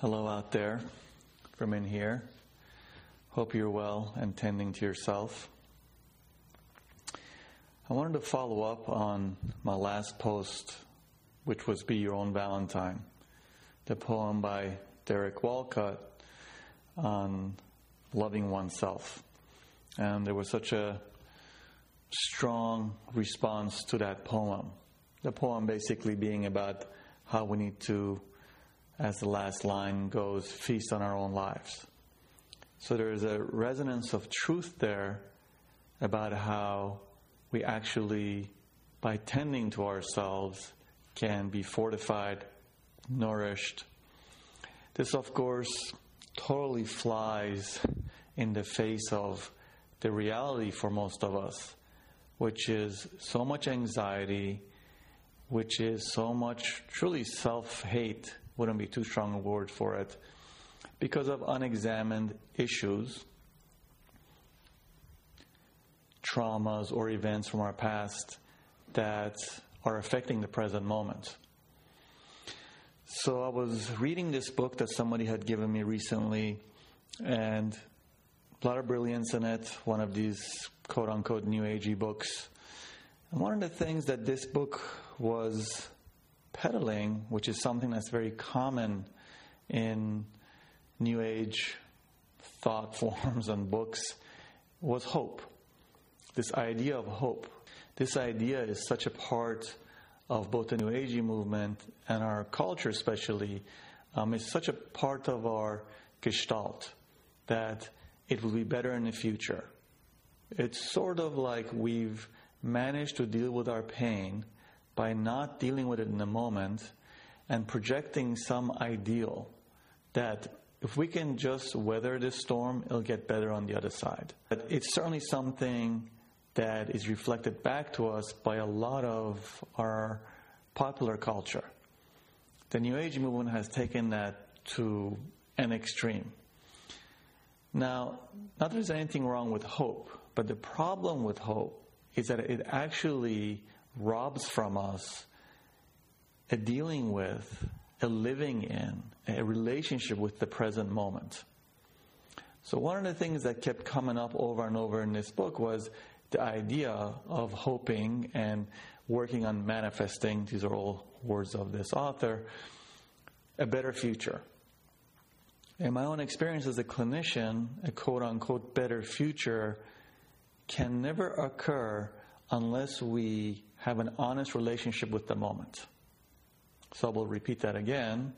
Hello out there from in here. Hope you're well and tending to yourself. I wanted to follow up on my last post, which was Be Your Own Valentine, the poem by Derek Walcott on loving oneself. And there was such a strong response to that poem. The poem basically being about how we need to, as the last line goes, feast on our own lives. So there is a resonance of truth there about how we actually, by tending to ourselves, can be fortified, nourished. This, of course, totally flies in the face of the reality for most of us, which is so much anxiety, which is so much truly self hate, wouldn't be too strong a word for it, because of unexamined issues, traumas, or events from our past that are affecting the present moment. So I was reading this book that somebody had given me recently, and a lot of brilliance in it, one of these quote unquote new agey books. And one of the things that this book was peddling, which is something that's very common in new age thought forms and books, was hope. This idea of hope. This idea is such a part of both the New Agey movement and our culture, especially. Um, it's such a part of our gestalt that it will be better in the future. It's sort of like we've managed to deal with our pain by not dealing with it in the moment and projecting some ideal that if we can just weather this storm, it'll get better on the other side. But it's certainly something that is reflected back to us by a lot of our popular culture. The New Age movement has taken that to an extreme. Now, not that there's anything wrong with hope, but the problem with hope is that it actually robs from us a dealing with, a living in, a relationship with the present moment. So, one of the things that kept coming up over and over in this book was the idea of hoping and working on manifesting, these are all words of this author, a better future. In my own experience as a clinician, a quote unquote better future can never occur unless we have an honest relationship with the moment. So we'll repeat that again.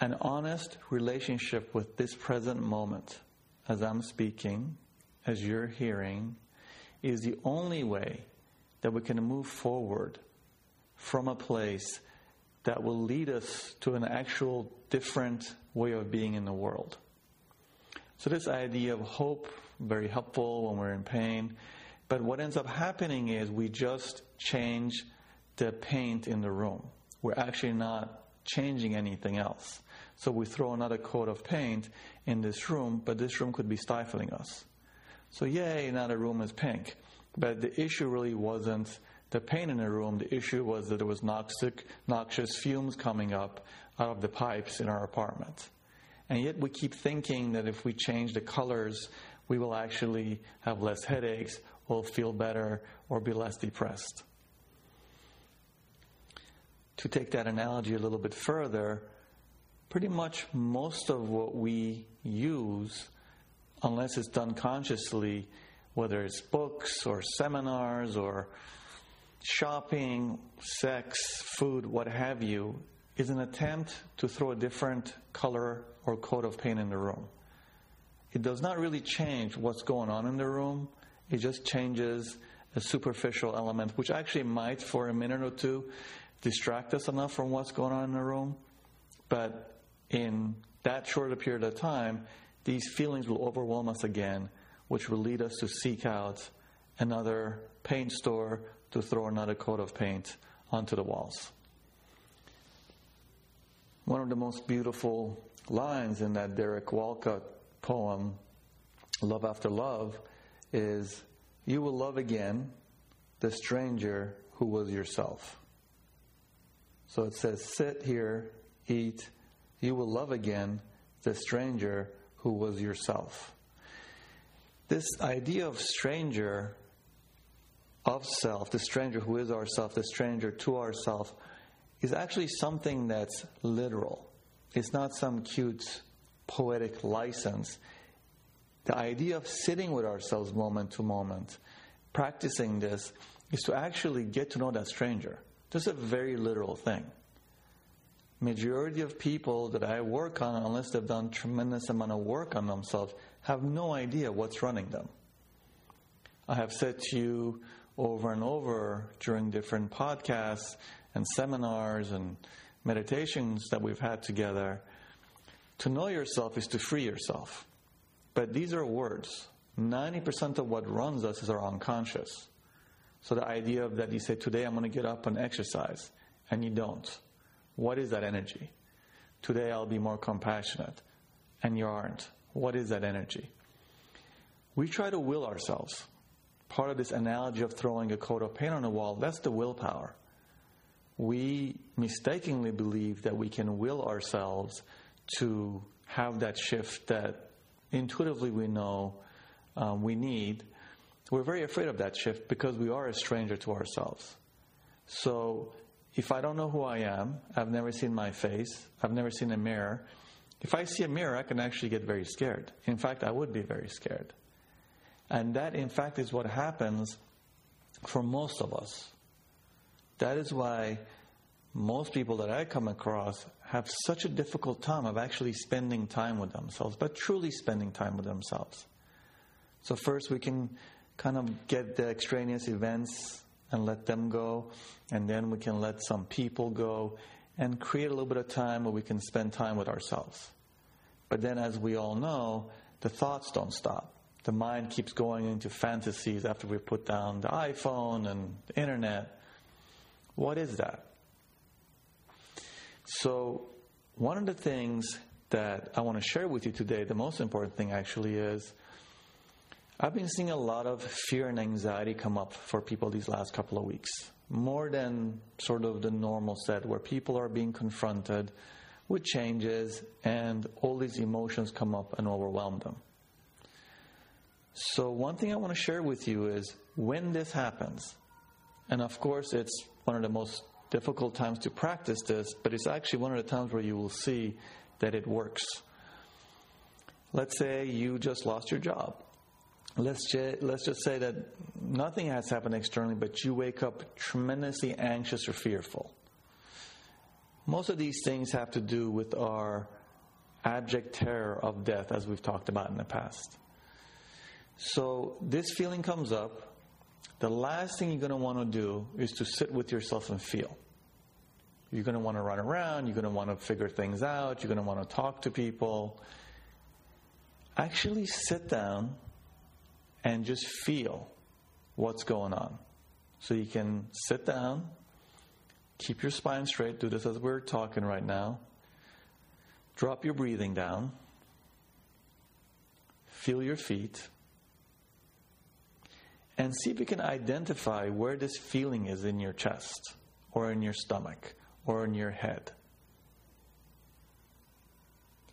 An honest relationship with this present moment, as I'm speaking, as you're hearing, is the only way that we can move forward from a place that will lead us to an actual different way of being in the world. So, this idea of hope, very helpful when we're in pain. But what ends up happening is we just change the paint in the room. We're actually not changing anything else. So, we throw another coat of paint in this room, but this room could be stifling us. So, yay, now the room is pink. But the issue really wasn't the paint in the room. The issue was that there was noxious, noxious fumes coming up out of the pipes in our apartment. And yet we keep thinking that if we change the colors, we will actually have less headaches, will feel better, or be less depressed. To take that analogy a little bit further, pretty much most of what we use, unless it's done consciously, whether it's books or seminars or shopping, sex, food, what have you, is an attempt to throw a different color or coat of paint in the room. It does not really change what's going on in the room, it just changes a superficial element, which actually might, for a minute or two, distract us enough from what's going on in the room. But in that short a period of time, these feelings will overwhelm us again, which will lead us to seek out another paint store to throw another coat of paint onto the walls. One of the most beautiful lines in that Derek Walcott poem, Love After Love, is You will love again the stranger who was yourself. So it says, Sit here, eat, you will love again the stranger who was yourself. This idea of stranger, of self, the stranger who is ourself, the stranger to ourself, is actually something that's literal. It's not some cute poetic license. The idea of sitting with ourselves moment to moment, practicing this, is to actually get to know that stranger. Is a very literal thing. Majority of people that I work on, unless they've done tremendous amount of work on themselves, have no idea what's running them. I have said to you over and over during different podcasts and seminars and meditations that we've had together to know yourself is to free yourself. But these are words. 90% of what runs us is our unconscious. So the idea of that you say, today I'm going to get up and exercise, and you don't. What is that energy? Today I'll be more compassionate, and you aren't. What is that energy? We try to will ourselves. Part of this analogy of throwing a coat of paint on a wall, that's the willpower. We mistakenly believe that we can will ourselves to have that shift that intuitively we know um, we need we're very afraid of that shift because we are a stranger to ourselves. So if I don't know who I am, I've never seen my face, I've never seen a mirror, if I see a mirror, I can actually get very scared. In fact, I would be very scared. And that, in fact, is what happens for most of us. That is why most people that I come across have such a difficult time of actually spending time with themselves, but truly spending time with themselves. So, first, we can kind of get the extraneous events and let them go, and then we can let some people go and create a little bit of time where we can spend time with ourselves. But then, as we all know, the thoughts don't stop. The mind keeps going into fantasies after we put down the iPhone and the internet. What is that? So, one of the things that I want to share with you today, the most important thing actually is I've been seeing a lot of fear and anxiety come up for people these last couple of weeks, more than sort of the normal set where people are being confronted with changes and all these emotions come up and overwhelm them. So, one thing I want to share with you is when this happens, and of course, it's one of the most difficult times to practice this, but it's actually one of the times where you will see that it works. Let's say you just lost your job let's just, let's just say that nothing has happened externally, but you wake up tremendously anxious or fearful. Most of these things have to do with our abject terror of death, as we've talked about in the past. So, this feeling comes up. The last thing you're going to want to do is to sit with yourself and feel. You're going to want to run around, you're going to want to figure things out, you're going to want to talk to people. Actually, sit down and just feel what's going on. So you can sit down, keep your spine straight, do this as we're talking right now. Drop your breathing down. Feel your feet. And see if you can identify where this feeling is in your chest, or in your stomach, or in your head.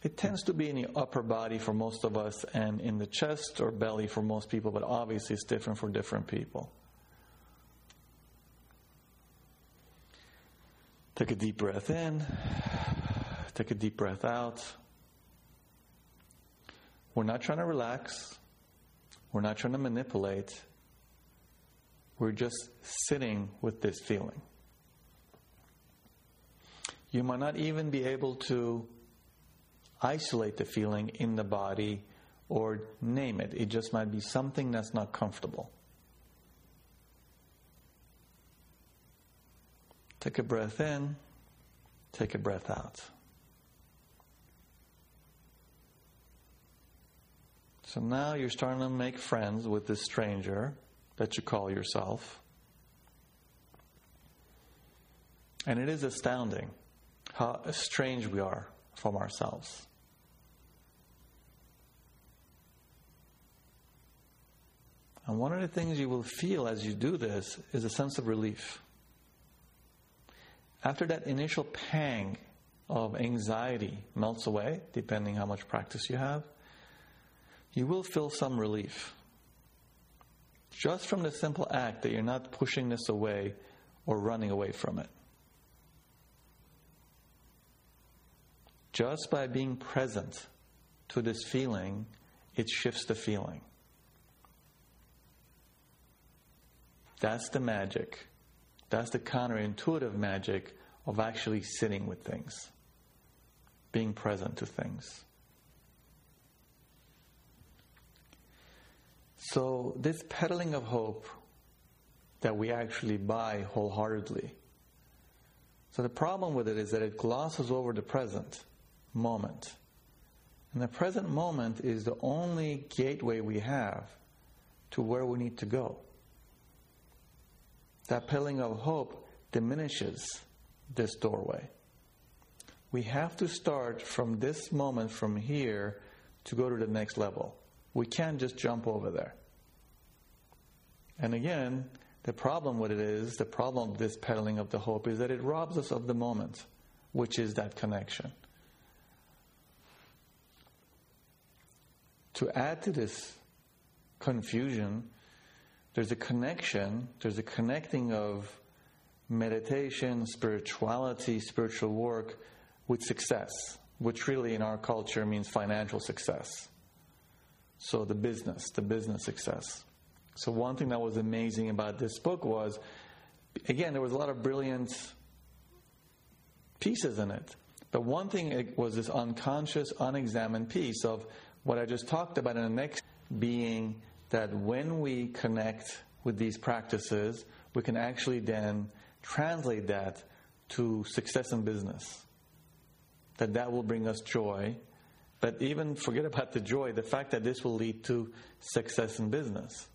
It tends to be in the upper body for most of us and in the chest or belly for most people, but obviously it's different for different people. Take a deep breath in, take a deep breath out. We're not trying to relax, we're not trying to manipulate, we're just sitting with this feeling. You might not even be able to isolate the feeling in the body or name it. It just might be something that's not comfortable. Take a breath in, take a breath out. So now you're starting to make friends with this stranger that you call yourself. And it is astounding how strange we are from ourselves. And one of the things you will feel as you do this is a sense of relief. After that initial pang of anxiety melts away, depending how much practice you have, you will feel some relief. Just from the simple act that you're not pushing this away or running away from it. Just by being present to this feeling, it shifts the feeling. That's the magic. That's the counterintuitive magic of actually sitting with things, being present to things. So, this peddling of hope that we actually buy wholeheartedly. So, the problem with it is that it glosses over the present moment. And the present moment is the only gateway we have to where we need to go. That peddling of hope diminishes this doorway. We have to start from this moment, from here, to go to the next level. We can't just jump over there. And again, the problem with it is the problem of this peddling of the hope is that it robs us of the moment, which is that connection. To add to this confusion, there's a connection, there's a connecting of meditation, spirituality, spiritual work with success, which really in our culture means financial success. So the business, the business success. So one thing that was amazing about this book was, again, there was a lot of brilliant pieces in it. But one thing was this unconscious, unexamined piece of what I just talked about in the next being that when we connect with these practices, we can actually then translate that to success in business. That that will bring us joy. But even forget about the joy, the fact that this will lead to success in business.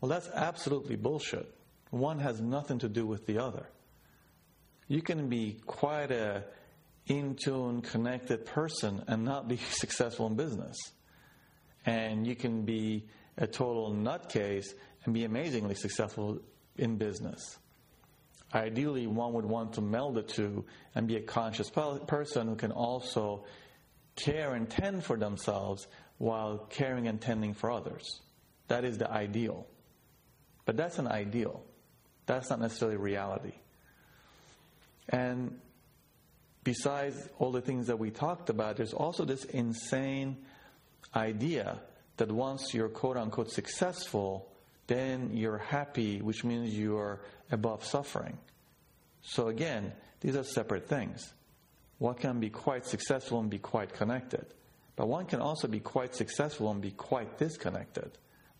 Well, that's absolutely bullshit. One has nothing to do with the other. You can be quite a in tune, connected person and not be successful in business. And you can be a total nutcase and be amazingly successful in business. Ideally, one would want to meld the two and be a conscious person who can also care and tend for themselves while caring and tending for others. That is the ideal. But that's an ideal. That's not necessarily reality. And besides all the things that we talked about, there's also this insane idea that once you're quote unquote successful, then you're happy, which means you're above suffering. So again, these are separate things. One can be quite successful and be quite connected, but one can also be quite successful and be quite disconnected,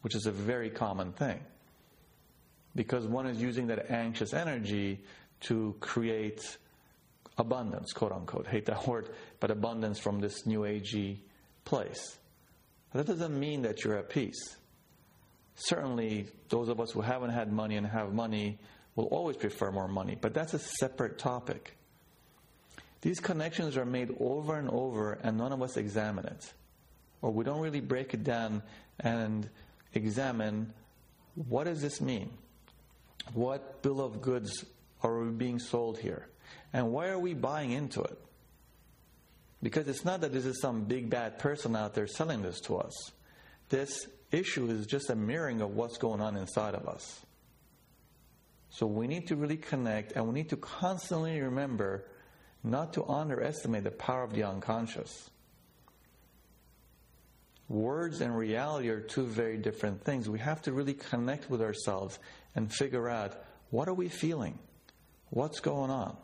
which is a very common thing. Because one is using that anxious energy to create abundance, quote unquote. Hate that word, but abundance from this new agey place. That doesn't mean that you're at peace. Certainly, those of us who haven't had money and have money will always prefer more money, but that's a separate topic. These connections are made over and over, and none of us examine it. Or we don't really break it down and examine what does this mean? What bill of goods are we being sold here? And why are we buying into it? Because it's not that this is some big bad person out there selling this to us. This issue is just a mirroring of what's going on inside of us. So we need to really connect and we need to constantly remember not to underestimate the power of the unconscious. Words and reality are two very different things. We have to really connect with ourselves and figure out what are we feeling? What's going on?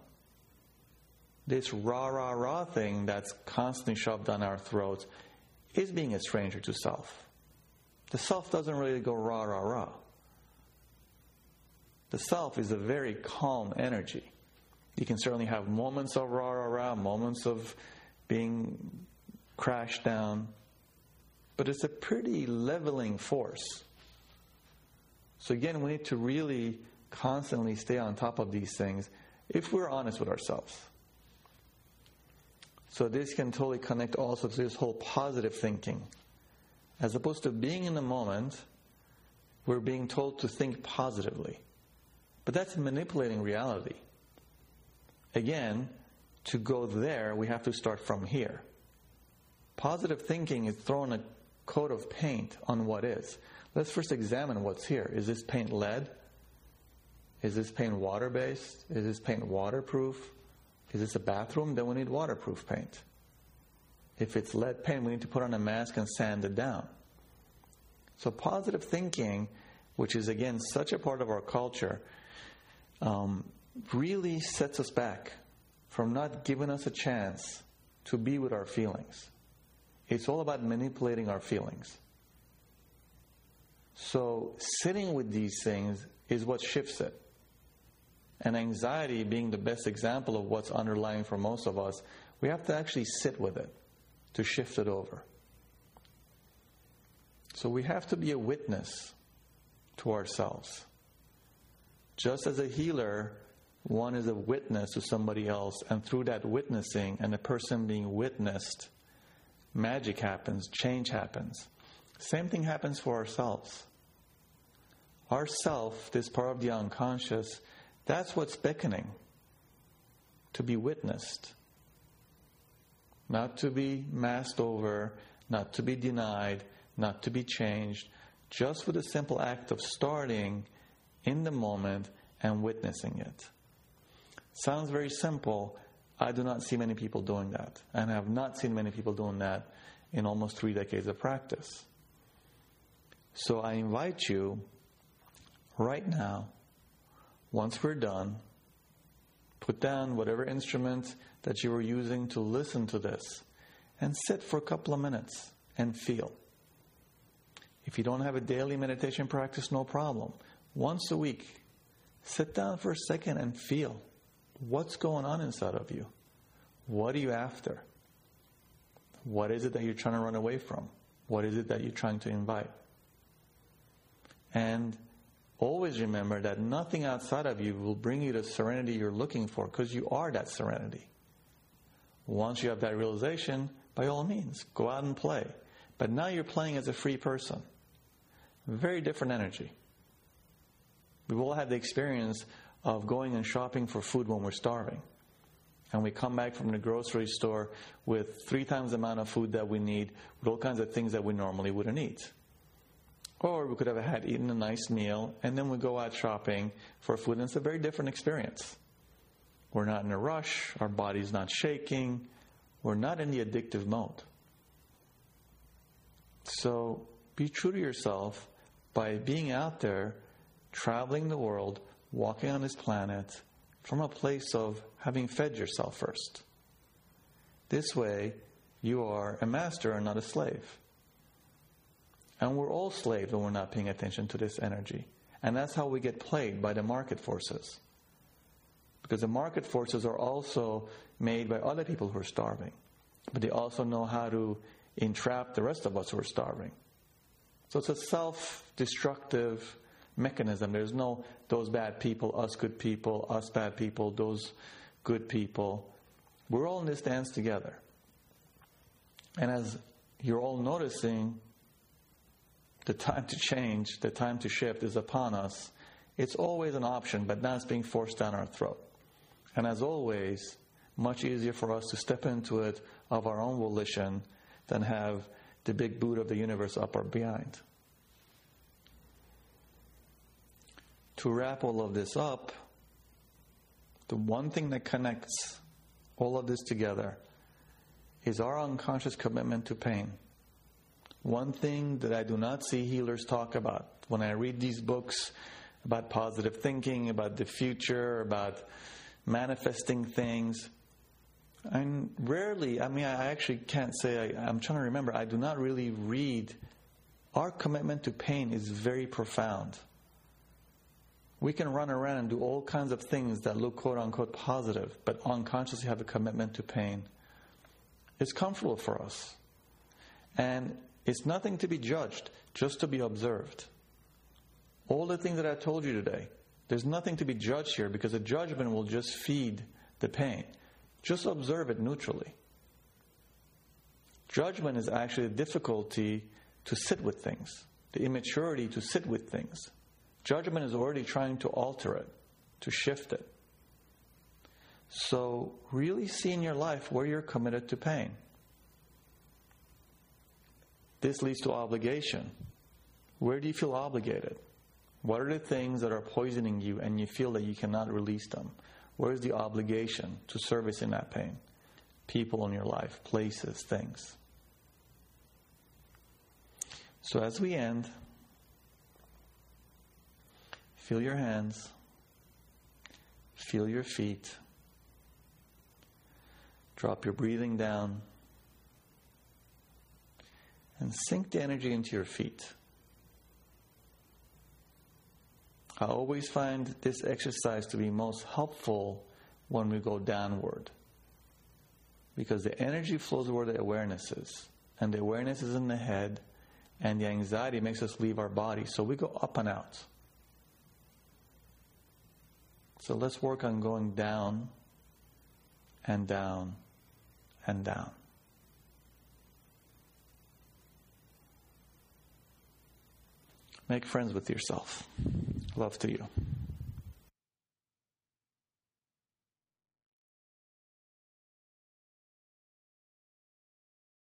This rah, rah, rah thing that's constantly shoved down our throats is being a stranger to self. The self doesn't really go rah, rah, rah. The self is a very calm energy. You can certainly have moments of rah, rah, rah, moments of being crashed down, but it's a pretty leveling force. So, again, we need to really constantly stay on top of these things if we're honest with ourselves. So this can totally connect also to this whole positive thinking. As opposed to being in the moment, we're being told to think positively. But that's manipulating reality. Again, to go there, we have to start from here. Positive thinking is throwing a coat of paint on what is. Let's first examine what's here. Is this paint lead? Is this paint water based? Is this paint waterproof? Is this a bathroom? Then we need waterproof paint. If it's lead paint, we need to put on a mask and sand it down. So, positive thinking, which is again such a part of our culture, um, really sets us back from not giving us a chance to be with our feelings. It's all about manipulating our feelings. So, sitting with these things is what shifts it. And anxiety being the best example of what's underlying for most of us, we have to actually sit with it to shift it over. So, we have to be a witness to ourselves. Just as a healer one is a witness to somebody else, and through that witnessing and the person being witnessed, magic happens, change happens. Same thing happens for ourselves. Our self, this part of the unconscious, that's what's beckoning to be witnessed, not to be masked over, not to be denied, not to be changed, just with the simple act of starting in the moment and witnessing it. Sounds very simple. I do not see many people doing that, and I have not seen many people doing that in almost three decades of practice. So I invite you right now, once we're done, put down whatever instrument that you were using to listen to this and sit for a couple of minutes and feel. If you don't have a daily meditation practice, no problem. Once a week, sit down for a second and feel. What's going on inside of you? What are you after? What is it that you're trying to run away from? What is it that you're trying to invite? And always remember that nothing outside of you will bring you the serenity you're looking for because you are that serenity. Once you have that realization, by all means, go out and play. But now you're playing as a free person. Very different energy. We've all had the experience of going and shopping for food when we're starving. And we come back from the grocery store with three times the amount of food that we need, with all kinds of things that we normally wouldn't eat. Or we could have had eaten a nice meal, and then we go out shopping for food, and it's a very different experience. We're not in a rush, our body's not shaking, we're not in the addictive mode. So be true to yourself by being out there, traveling the world, walking on this planet from a place of having fed yourself first. This way, you are a master and not a slave. And we're all slaves when we're not paying attention to this energy. And that's how we get played by the market forces. Because the market forces are also made by other people who are starving. But they also know how to entrap the rest of us who are starving. So it's a self destructive mechanism. There's no those bad people, us good people, us bad people, those good people. We're all in this dance together. And as you're all noticing, the time to change, the time to shift is upon us. It's always an option, but now it's being forced down our throat. And as always, much easier for us to step into it of our own volition than have the big boot of the universe up our behind. to wrap all of this up, the one thing that connects all of this together is our unconscious commitment to pain. One thing that I do not see healers talk about when I read these books about positive thinking, about the future, about manifesting things. And rarely, I mean, I actually can't say, I, I'm trying to remember, I do not really read. Our commitment to pain is very profound. We can run around and do all kinds of things that look quote unquote positive, but unconsciously have a commitment to pain. It's comfortable for us. And it's nothing to be judged, just to be observed. All the things that I told you today, there's nothing to be judged here because the judgment will just feed the pain. Just observe it neutrally. Judgment is actually the difficulty to sit with things, the immaturity to sit with things. Judgment is already trying to alter it, to shift it. So, really see in your life where you're committed to pain. This leads to obligation. Where do you feel obligated? What are the things that are poisoning you and you feel that you cannot release them? Where is the obligation to service in that pain? People in your life, places, things. So as we end, feel your hands, feel your feet, drop your breathing down, and sink the energy into your feet. I always find this exercise to be most helpful when we go downward because the energy flows where the awareness is, and the awareness is in the head, and the anxiety makes us leave our body. So we go up and out. So let's work on going down and down and down. Make friends with yourself. Love to you.